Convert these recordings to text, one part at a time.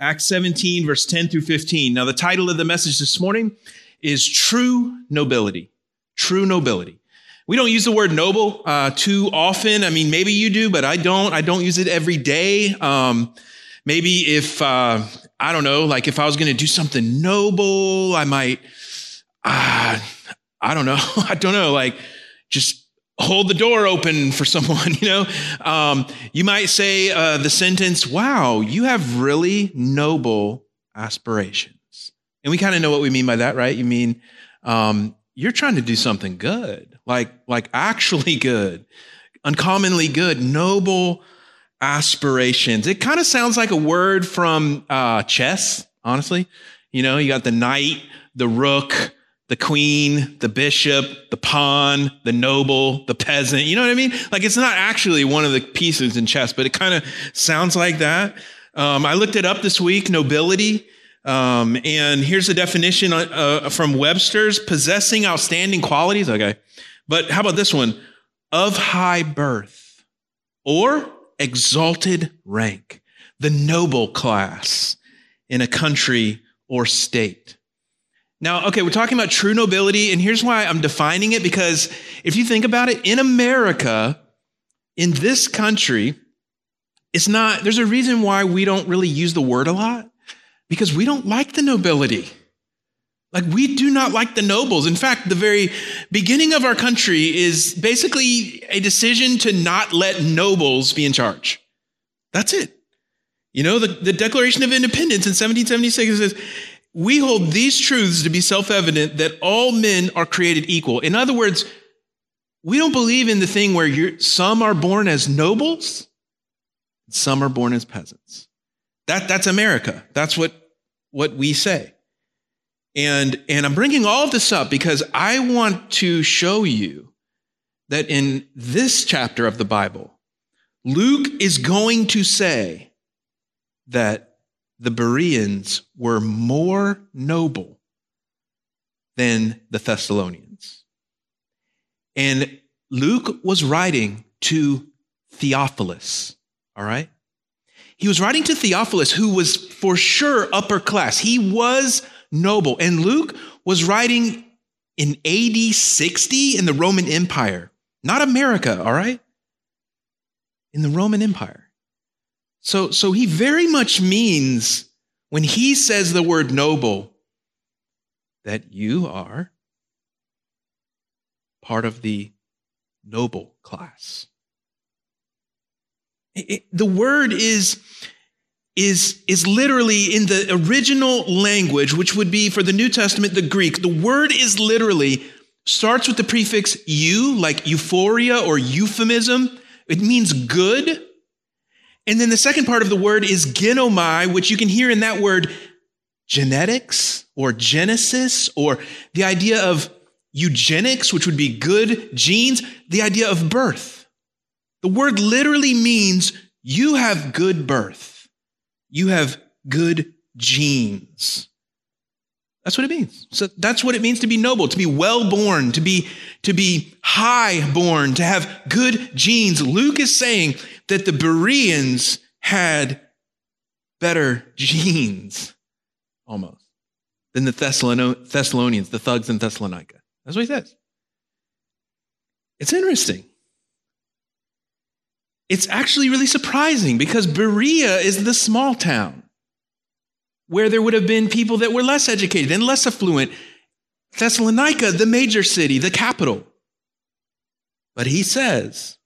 Acts 17, verse 10 through 15. Now, the title of the message this morning is True Nobility. True Nobility. We don't use the word noble uh, too often. I mean, maybe you do, but I don't. I don't use it every day. Um, maybe if, uh, I don't know, like if I was going to do something noble, I might, uh, I don't know. I don't know, like just hold the door open for someone, you know? Um, you might say uh, the sentence, wow, you have really noble aspirations. And we kind of know what we mean by that, right? You mean um, you're trying to do something good, like, like actually good, uncommonly good, noble aspirations. It kind of sounds like a word from uh, chess, honestly. You know, you got the knight, the rook, the queen, the bishop, the pawn, the noble, the peasant. You know what I mean? Like it's not actually one of the pieces in chess, but it kind of sounds like that. Um, I looked it up this week, nobility. Um, and here's the definition uh, from Webster's possessing outstanding qualities. Okay. But how about this one? Of high birth or exalted rank, the noble class in a country or state. Now, okay, we're talking about true nobility, and here's why I'm defining it because if you think about it, in America, in this country, it's not, there's a reason why we don't really use the word a lot because we don't like the nobility. Like, we do not like the nobles. In fact, the very beginning of our country is basically a decision to not let nobles be in charge. That's it. You know, the, the Declaration of Independence in 1776 says, we hold these truths to be self evident that all men are created equal. In other words, we don't believe in the thing where some are born as nobles, some are born as peasants. That, that's America. That's what, what we say. And, and I'm bringing all of this up because I want to show you that in this chapter of the Bible, Luke is going to say that the Bereans were more noble than the Thessalonians. And Luke was writing to Theophilus, all right? He was writing to Theophilus, who was for sure upper class. He was noble. And Luke was writing in AD 60 in the Roman Empire, not America, all right? In the Roman Empire. So, so he very much means when he says the word noble that you are part of the noble class. It, the word is, is, is literally in the original language, which would be for the New Testament, the Greek. The word is literally starts with the prefix you, like euphoria or euphemism. It means good. And then the second part of the word is genomai, which you can hear in that word genetics or genesis or the idea of eugenics, which would be good genes, the idea of birth. The word literally means you have good birth. You have good genes. That's what it means. So that's what it means to be noble, to be well born, to be, to be high born, to have good genes. Luke is saying that the Bereans had better genes, almost, than the Thessalonians, the thugs in Thessalonica. That's what he says. It's interesting. It's actually really surprising because Berea is the small town where there would have been people that were less educated and less affluent. Thessalonica, the major city, the capital. But he says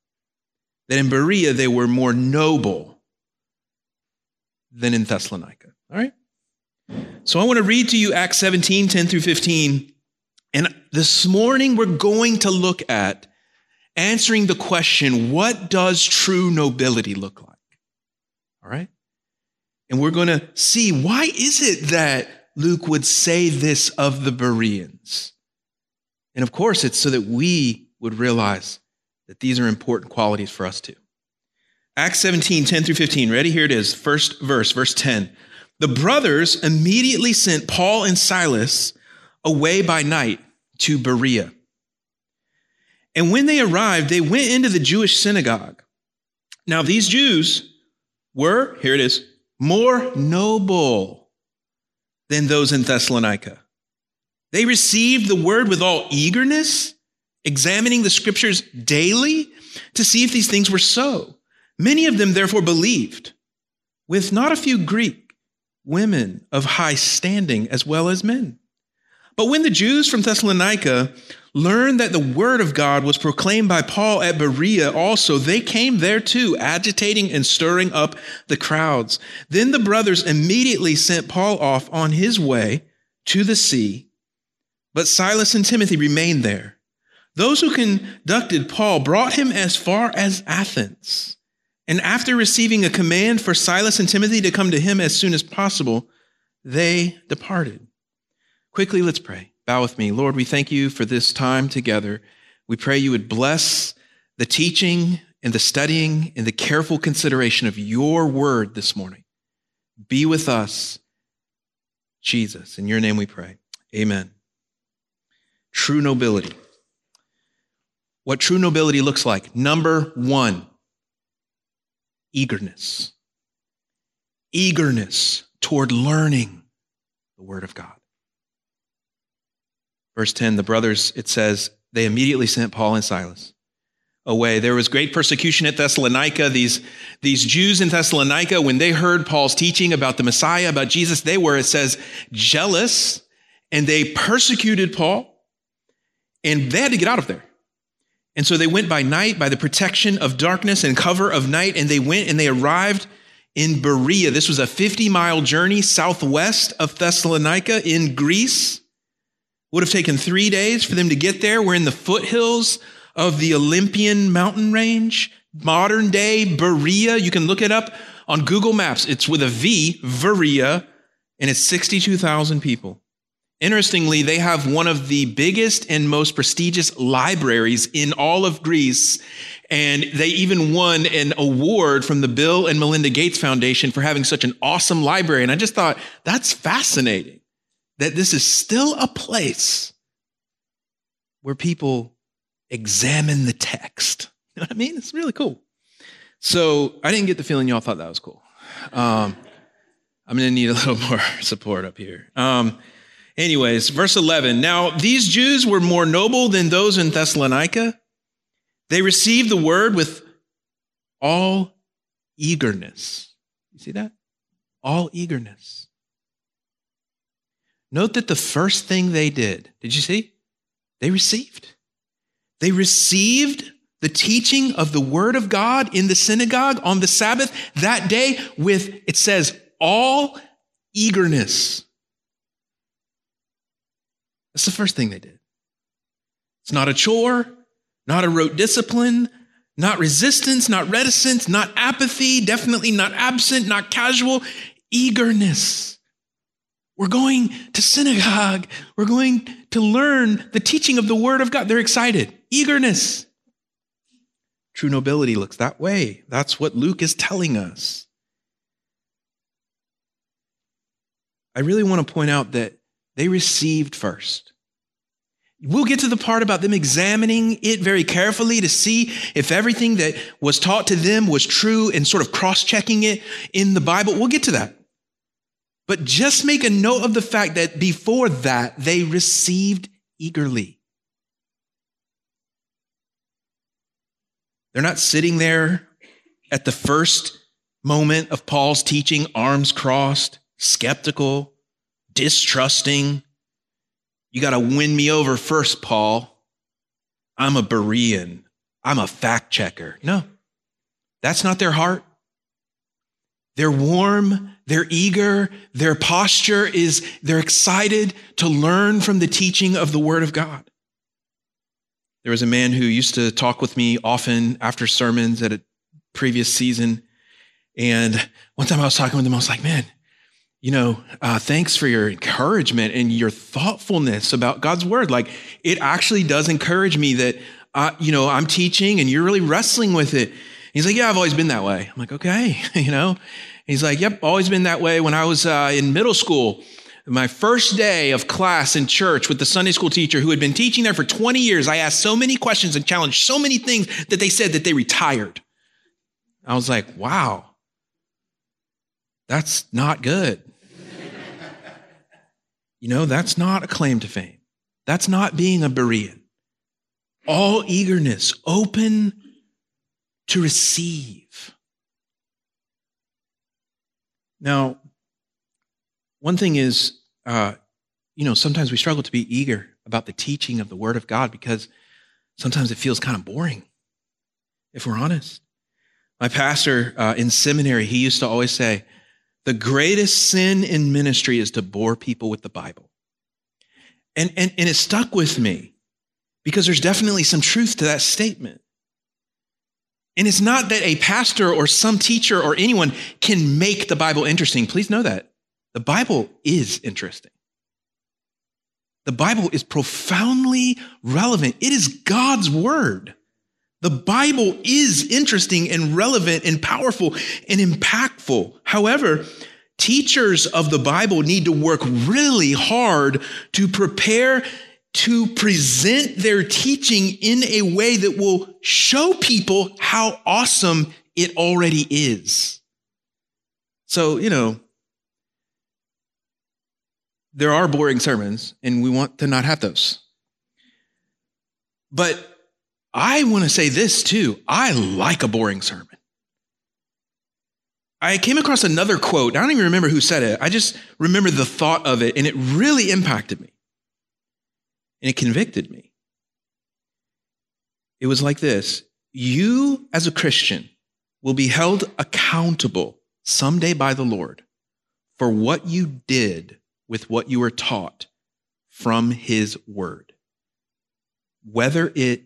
that in Berea they were more noble than in Thessalonica. All right? So I want to read to you Acts 17, 10 through 15. And this morning we're going to look at answering the question what does true nobility look like? All right? And we're going to see why is it that Luke would say this of the Bereans? And of course, it's so that we would realize that these are important qualities for us too. Acts 17, 10 through 15. Ready? Here it is. First verse, verse 10. The brothers immediately sent Paul and Silas away by night to Berea. And when they arrived, they went into the Jewish synagogue. Now, these Jews were, here it is, more noble than those in Thessalonica. They received the word with all eagerness, examining the scriptures daily to see if these things were so. Many of them therefore believed, with not a few Greek women of high standing as well as men. But when the Jews from Thessalonica learned that the word of God was proclaimed by Paul at Berea also, they came there too, agitating and stirring up the crowds. Then the brothers immediately sent Paul off on his way to the sea, but Silas and Timothy remained there. Those who conducted Paul brought him as far as Athens. And after receiving a command for Silas and Timothy to come to him as soon as possible, they departed. Quickly, let's pray. Bow with me. Lord, we thank you for this time together. We pray you would bless the teaching and the studying and the careful consideration of your word this morning. Be with us, Jesus. In your name we pray. Amen. True nobility. What true nobility looks like. Number one, eagerness. Eagerness toward learning the Word of God. Verse 10, the brothers, it says, they immediately sent Paul and Silas away. There was great persecution at Thessalonica. These, these Jews in Thessalonica, when they heard Paul's teaching about the Messiah, about Jesus, they were, it says, jealous and they persecuted Paul and they had to get out of there. And so they went by night, by the protection of darkness and cover of night, and they went and they arrived in Berea. This was a 50 mile journey southwest of Thessalonica in Greece. Would have taken three days for them to get there. We're in the foothills of the Olympian mountain range, modern day Veria. You can look it up on Google Maps. It's with a V, Berea, and it's 62,000 people. Interestingly, they have one of the biggest and most prestigious libraries in all of Greece. And they even won an award from the Bill and Melinda Gates Foundation for having such an awesome library. And I just thought that's fascinating that this is still a place where people examine the text. You know what I mean? It's really cool. So I didn't get the feeling y'all thought that was cool. Um, I'm going to need a little more support up here. Um, Anyways, verse 11. Now, these Jews were more noble than those in Thessalonica. They received the word with all eagerness. You see that? All eagerness. Note that the first thing they did, did you see? They received. They received the teaching of the word of God in the synagogue on the Sabbath that day with, it says, all eagerness. That's the first thing they did. It's not a chore, not a rote discipline, not resistance, not reticence, not apathy, definitely not absent, not casual, eagerness. We're going to synagogue. We're going to learn the teaching of the Word of God. They're excited. Eagerness. True nobility looks that way. That's what Luke is telling us. I really want to point out that they received first. We'll get to the part about them examining it very carefully to see if everything that was taught to them was true and sort of cross checking it in the Bible. We'll get to that. But just make a note of the fact that before that, they received eagerly. They're not sitting there at the first moment of Paul's teaching, arms crossed, skeptical, distrusting. You got to win me over first, Paul. I'm a Berean. I'm a fact checker. No, that's not their heart. They're warm, they're eager, their posture is they're excited to learn from the teaching of the Word of God. There was a man who used to talk with me often after sermons at a previous season. And one time I was talking with him, I was like, man, you know, uh, thanks for your encouragement and your thoughtfulness about God's word. Like it actually does encourage me that, uh, you know, I'm teaching and you're really wrestling with it. He's like, yeah, I've always been that way. I'm like, okay, you know, he's like, yep, always been that way. When I was uh, in middle school, my first day of class in church with the Sunday school teacher who had been teaching there for 20 years, I asked so many questions and challenged so many things that they said that they retired. I was like, wow, That's not good. You know, that's not a claim to fame. That's not being a Berean. All eagerness, open to receive. Now, one thing is, uh, you know, sometimes we struggle to be eager about the teaching of the Word of God because sometimes it feels kind of boring, if we're honest. My pastor uh, in seminary, he used to always say, the greatest sin in ministry is to bore people with the Bible. And, and, and it stuck with me because there's definitely some truth to that statement. And it's not that a pastor or some teacher or anyone can make the Bible interesting. Please know that. The Bible is interesting. The Bible is profoundly relevant. It is God's word. The Bible is interesting and relevant and powerful and impactful. However, teachers of the Bible need to work really hard to prepare to present their teaching in a way that will show people how awesome it already is. So, you know, there are boring sermons, and we want to not have those. But I want to say this too. I like a boring sermon. I came across another quote. I don't even remember who said it. I just remember the thought of it, and it really impacted me. And it convicted me. It was like this You, as a Christian, will be held accountable someday by the Lord for what you did with what you were taught from His Word. Whether it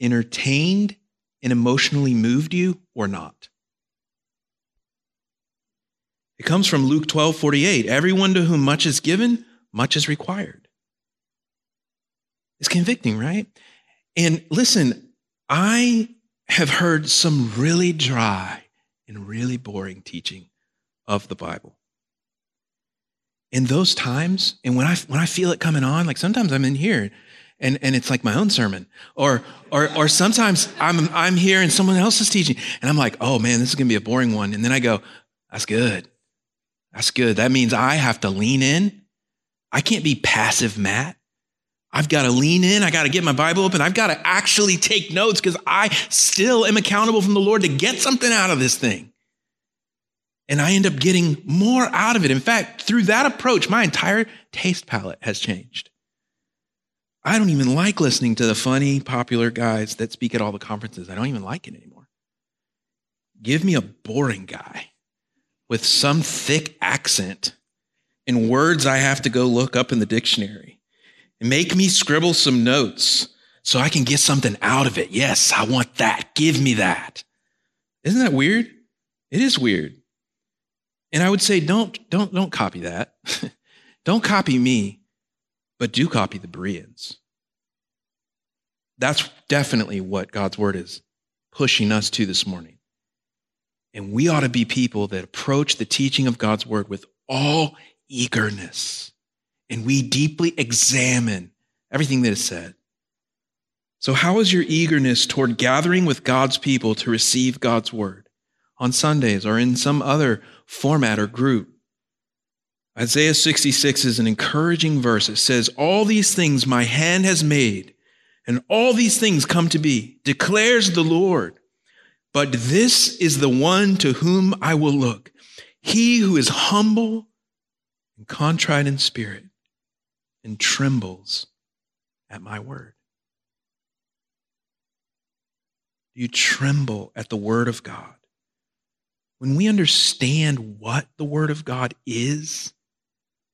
entertained and emotionally moved you or not. It comes from Luke 12 48. Everyone to whom much is given, much is required. It's convicting, right? And listen, I have heard some really dry and really boring teaching of the Bible. In those times, and when I when I feel it coming on, like sometimes I'm in here and, and it's like my own sermon. Or, or, or sometimes I'm, I'm here and someone else is teaching and I'm like, oh man, this is going to be a boring one. And then I go, that's good. That's good. That means I have to lean in. I can't be passive, Matt. I've got to lean in. I got to get my Bible open. I've got to actually take notes because I still am accountable from the Lord to get something out of this thing. And I end up getting more out of it. In fact, through that approach, my entire taste palette has changed. I don't even like listening to the funny, popular guys that speak at all the conferences. I don't even like it anymore. Give me a boring guy with some thick accent and words I have to go look up in the dictionary. And make me scribble some notes so I can get something out of it. Yes, I want that. Give me that. Isn't that weird? It is weird. And I would say don't don't don't copy that. don't copy me but do copy the Bereans. That's definitely what God's word is pushing us to this morning. And we ought to be people that approach the teaching of God's word with all eagerness. And we deeply examine everything that is said. So, how is your eagerness toward gathering with God's people to receive God's word on Sundays or in some other format or group? Isaiah 66 is an encouraging verse. It says, All these things my hand has made, and all these things come to be, declares the Lord. But this is the one to whom I will look, he who is humble and contrite in spirit and trembles at my word. You tremble at the word of God? When we understand what the word of God is,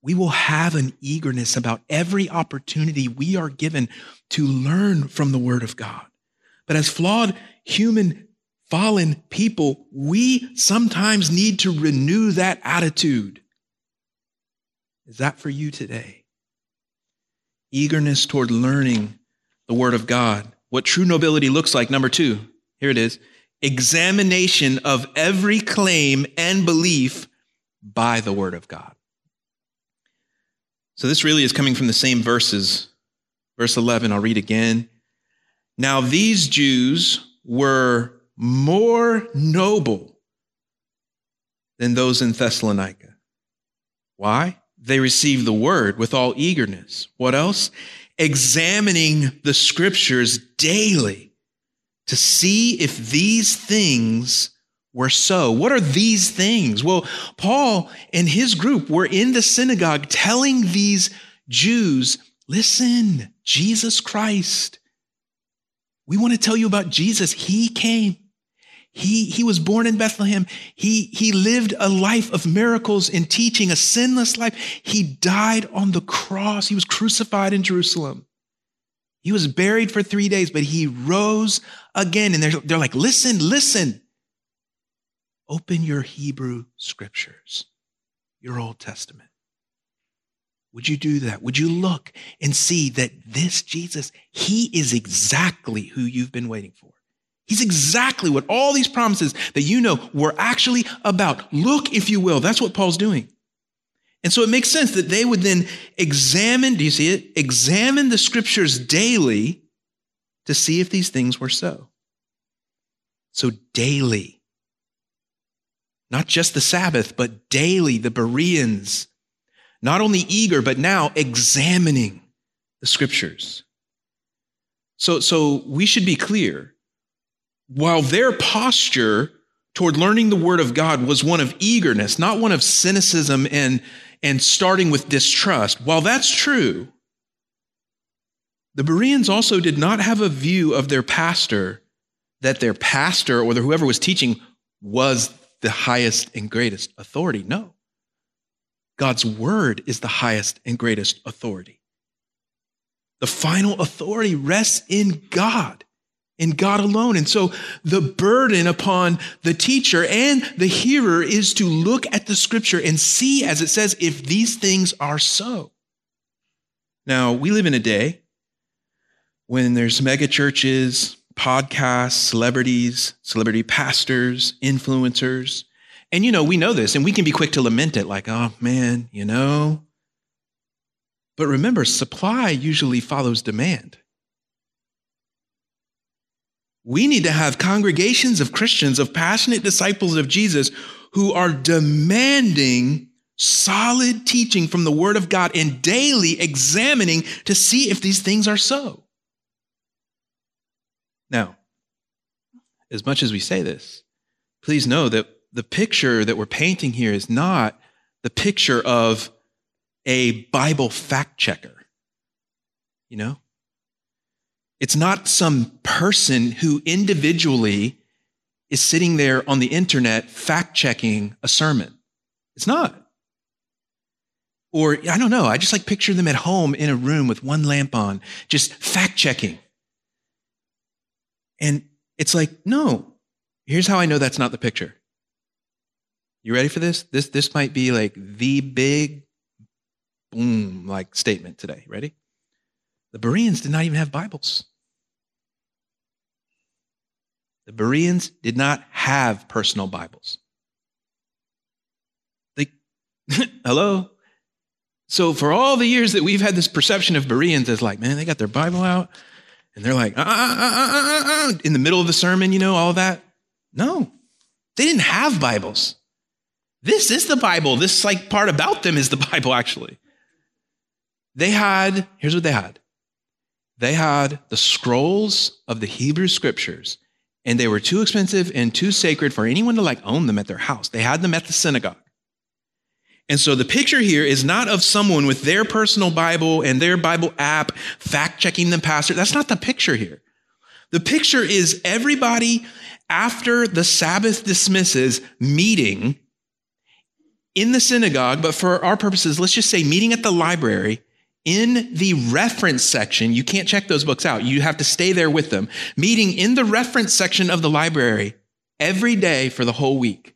we will have an eagerness about every opportunity we are given to learn from the Word of God. But as flawed human, fallen people, we sometimes need to renew that attitude. Is that for you today? Eagerness toward learning the Word of God. What true nobility looks like, number two, here it is examination of every claim and belief by the Word of God. So this really is coming from the same verses. Verse 11, I'll read again. Now these Jews were more noble than those in Thessalonica. Why? They received the word with all eagerness. What else? Examining the scriptures daily to see if these things were so. What are these things? Well, Paul and his group were in the synagogue telling these Jews, listen, Jesus Christ. We want to tell you about Jesus. He came. He, he was born in Bethlehem. He, he lived a life of miracles in teaching, a sinless life. He died on the cross. He was crucified in Jerusalem. He was buried for three days, but he rose again. And they're, they're like, listen, listen. Open your Hebrew scriptures, your Old Testament. Would you do that? Would you look and see that this Jesus, he is exactly who you've been waiting for? He's exactly what all these promises that you know were actually about. Look, if you will. That's what Paul's doing. And so it makes sense that they would then examine, do you see it? Examine the scriptures daily to see if these things were so. So daily. Not just the Sabbath, but daily, the Bereans, not only eager, but now examining the scriptures. So, so we should be clear while their posture toward learning the word of God was one of eagerness, not one of cynicism and, and starting with distrust, while that's true, the Bereans also did not have a view of their pastor that their pastor or whoever was teaching was the highest and greatest authority. No. God's word is the highest and greatest authority. The final authority rests in God in God alone. And so the burden upon the teacher and the hearer is to look at the scripture and see, as it says, if these things are so. Now, we live in a day when there's mega churches, podcasts, celebrities, celebrity pastors, influencers. And, you know, we know this and we can be quick to lament it like, oh man, you know. But remember, supply usually follows demand. We need to have congregations of Christians, of passionate disciples of Jesus who are demanding solid teaching from the Word of God and daily examining to see if these things are so. Now, as much as we say this, please know that the picture that we're painting here is not the picture of a Bible fact checker. You know, it's not some person who individually is sitting there on the internet fact checking a sermon. It's not. Or I don't know, I just like picture them at home in a room with one lamp on, just fact checking. And it's like, no, here's how I know that's not the picture. You ready for this? This this might be like the big boom like statement today. Ready? The Bereans did not even have Bibles. The Bereans did not have personal Bibles. They, hello? So for all the years that we've had this perception of Bereans as like, man, they got their Bible out and they're like, ah, ah, ah, in the middle of the sermon, you know, all that. No, they didn't have Bibles. This is the Bible. This like part about them is the Bible, actually. They had, here's what they had. They had the scrolls of the Hebrew scriptures and they were too expensive and too sacred for anyone to like own them at their house. They had them at the synagogue. And so the picture here is not of someone with their personal Bible and their Bible app fact checking the pastor. That's not the picture here. The picture is everybody after the Sabbath dismisses meeting in the synagogue, but for our purposes, let's just say meeting at the library in the reference section, you can't check those books out. You have to stay there with them. Meeting in the reference section of the library every day for the whole week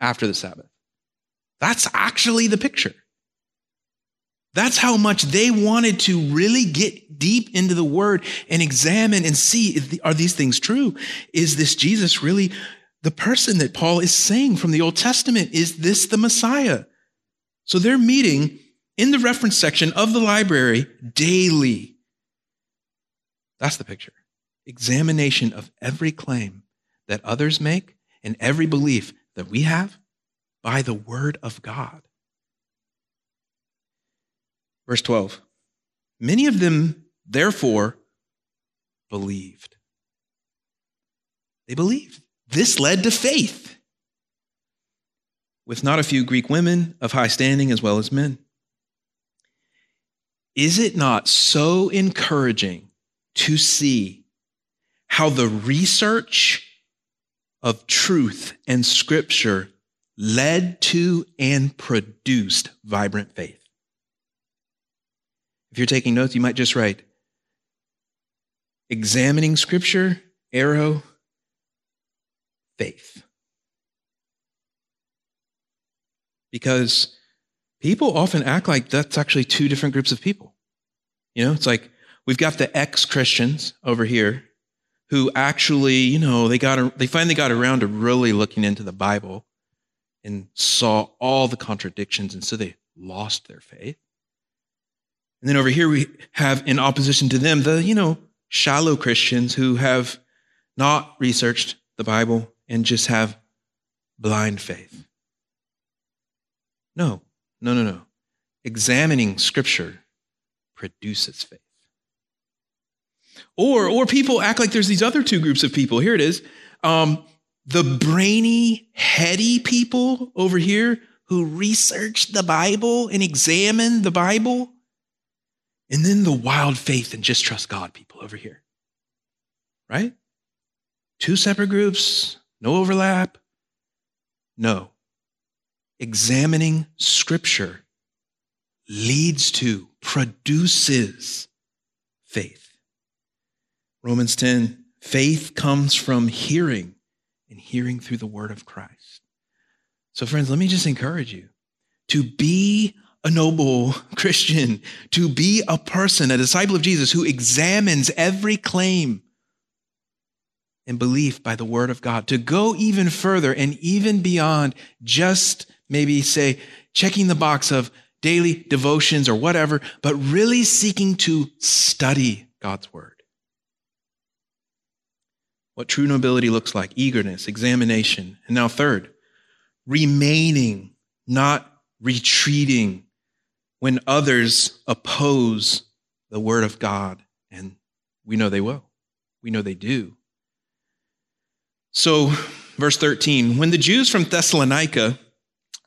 after the Sabbath. That's actually the picture. That's how much they wanted to really get deep into the word and examine and see are these things true? Is this Jesus really the person that Paul is saying from the Old Testament? Is this the Messiah? So they're meeting in the reference section of the library daily. That's the picture. Examination of every claim that others make and every belief that we have by the word of God. Verse 12 Many of them, therefore, believed. They believed. This led to faith, with not a few Greek women of high standing as well as men. Is it not so encouraging to see how the research of truth and scripture led to and produced vibrant faith? If you're taking notes, you might just write examining scripture, arrow, faith. Because people often act like that's actually two different groups of people. You know, it's like we've got the ex Christians over here who actually, you know, they got they finally got around to really looking into the Bible and saw all the contradictions, and so they lost their faith. And then over here we have in opposition to them the, you know, shallow Christians who have not researched the Bible and just have blind faith. No, no, no, no. Examining scripture produces faith. Or, or people act like there's these other two groups of people. Here it is. Um, the brainy, heady people over here who research the Bible and examine the Bible. And then the wild faith and just trust God people over here. Right? Two separate groups, no overlap. No. Examining scripture leads to, produces faith. Romans 10 faith comes from hearing, and hearing through the word of Christ. So, friends, let me just encourage you to be a noble Christian, to be a person, a disciple of Jesus who examines every claim and belief by the word of God, to go even further and even beyond just maybe say checking the box of daily devotions or whatever, but really seeking to study God's word. What true nobility looks like eagerness, examination. And now, third, remaining, not retreating when others oppose the word of God, and we know they will. We know they do. So, verse 13 when the Jews from Thessalonica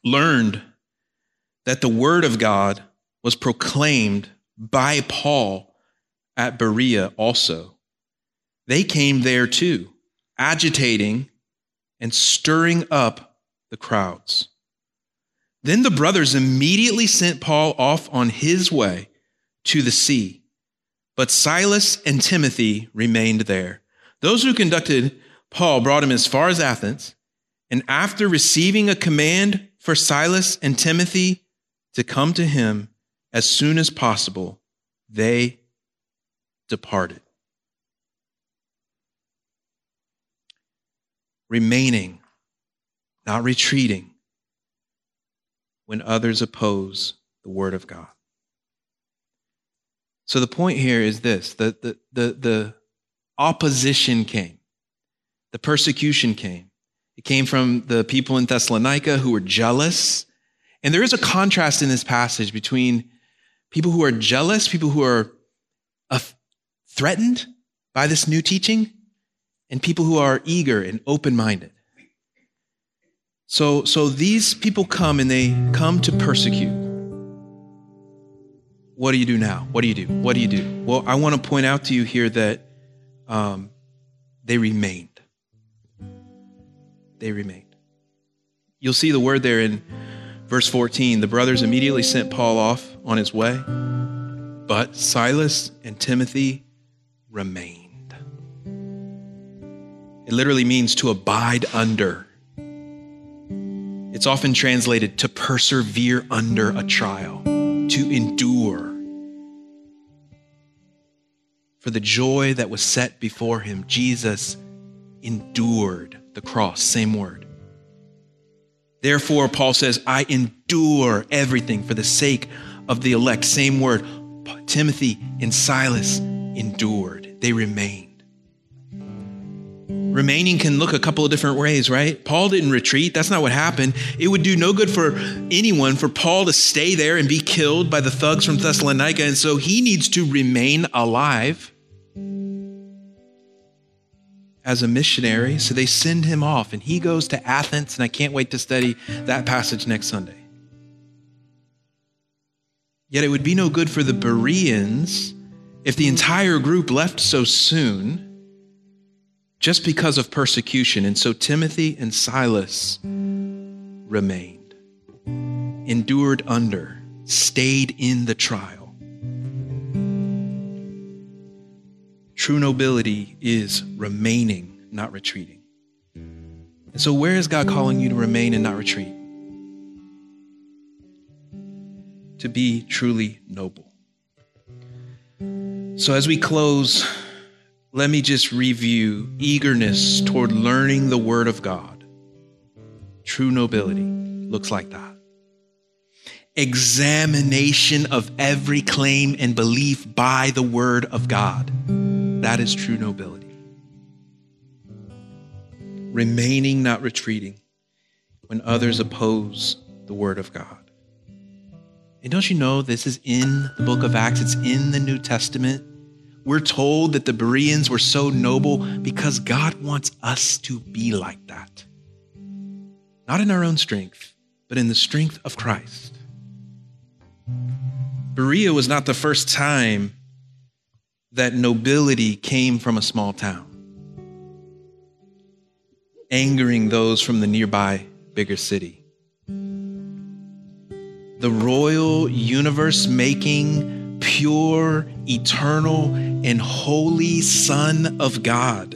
learned that the word of God was proclaimed by Paul at Berea also, they came there too, agitating and stirring up the crowds. Then the brothers immediately sent Paul off on his way to the sea. But Silas and Timothy remained there. Those who conducted Paul brought him as far as Athens, and after receiving a command for Silas and Timothy to come to him as soon as possible, they departed. Remaining, not retreating when others oppose the word of God. So the point here is this the, the, the, the opposition came, the persecution came. It came from the people in Thessalonica who were jealous. And there is a contrast in this passage between people who are jealous, people who are uh, threatened by this new teaching, and people who are eager and open minded. So, so these people come and they come to persecute. What do you do now? What do you do? What do you do? Well, I want to point out to you here that um, they remained. They remained. You'll see the word there in verse 14. The brothers immediately sent Paul off on his way, but Silas and Timothy remained. It literally means to abide under it's often translated to persevere under a trial, to endure. For the joy that was set before him, Jesus endured the cross, same word. Therefore, Paul says, I endure everything for the sake of the elect, same word. Timothy and Silas endured, they remained. Remaining can look a couple of different ways, right? Paul didn't retreat. That's not what happened. It would do no good for anyone for Paul to stay there and be killed by the thugs from Thessalonica. And so he needs to remain alive as a missionary. So they send him off and he goes to Athens. And I can't wait to study that passage next Sunday. Yet it would be no good for the Bereans if the entire group left so soon just because of persecution. And so Timothy and Silas remained, endured under, stayed in the trial. True nobility is remaining, not retreating. And so, where is God calling you to remain and not retreat? To be truly noble. So, as we close, let me just review eagerness toward learning the Word of God. True nobility looks like that. Examination of every claim and belief by the Word of God. That is true nobility. Remaining, not retreating, when others oppose the Word of God. And don't you know this is in the book of Acts? It's in the New Testament. We're told that the Bereans were so noble because God wants us to be like that. Not in our own strength, but in the strength of Christ. Berea was not the first time that nobility came from a small town, angering those from the nearby bigger city. The royal universe making pure, eternal, and holy Son of God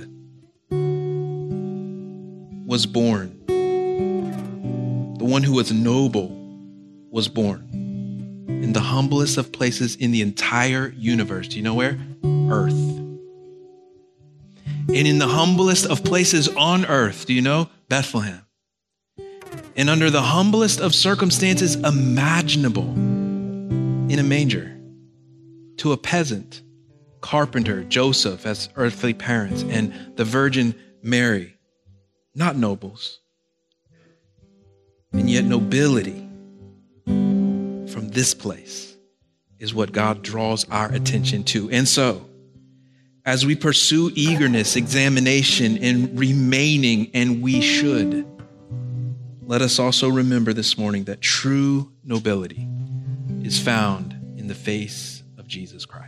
was born. The one who was noble was born in the humblest of places in the entire universe. Do you know where? Earth. And in the humblest of places on earth, do you know? Bethlehem. And under the humblest of circumstances imaginable in a manger to a peasant, carpenter Joseph as earthly parents, and the Virgin Mary, not nobles. And yet, nobility from this place is what God draws our attention to. And so, as we pursue eagerness, examination, and remaining, and we should, let us also remember this morning that true nobility is found in the face Jesus Christ.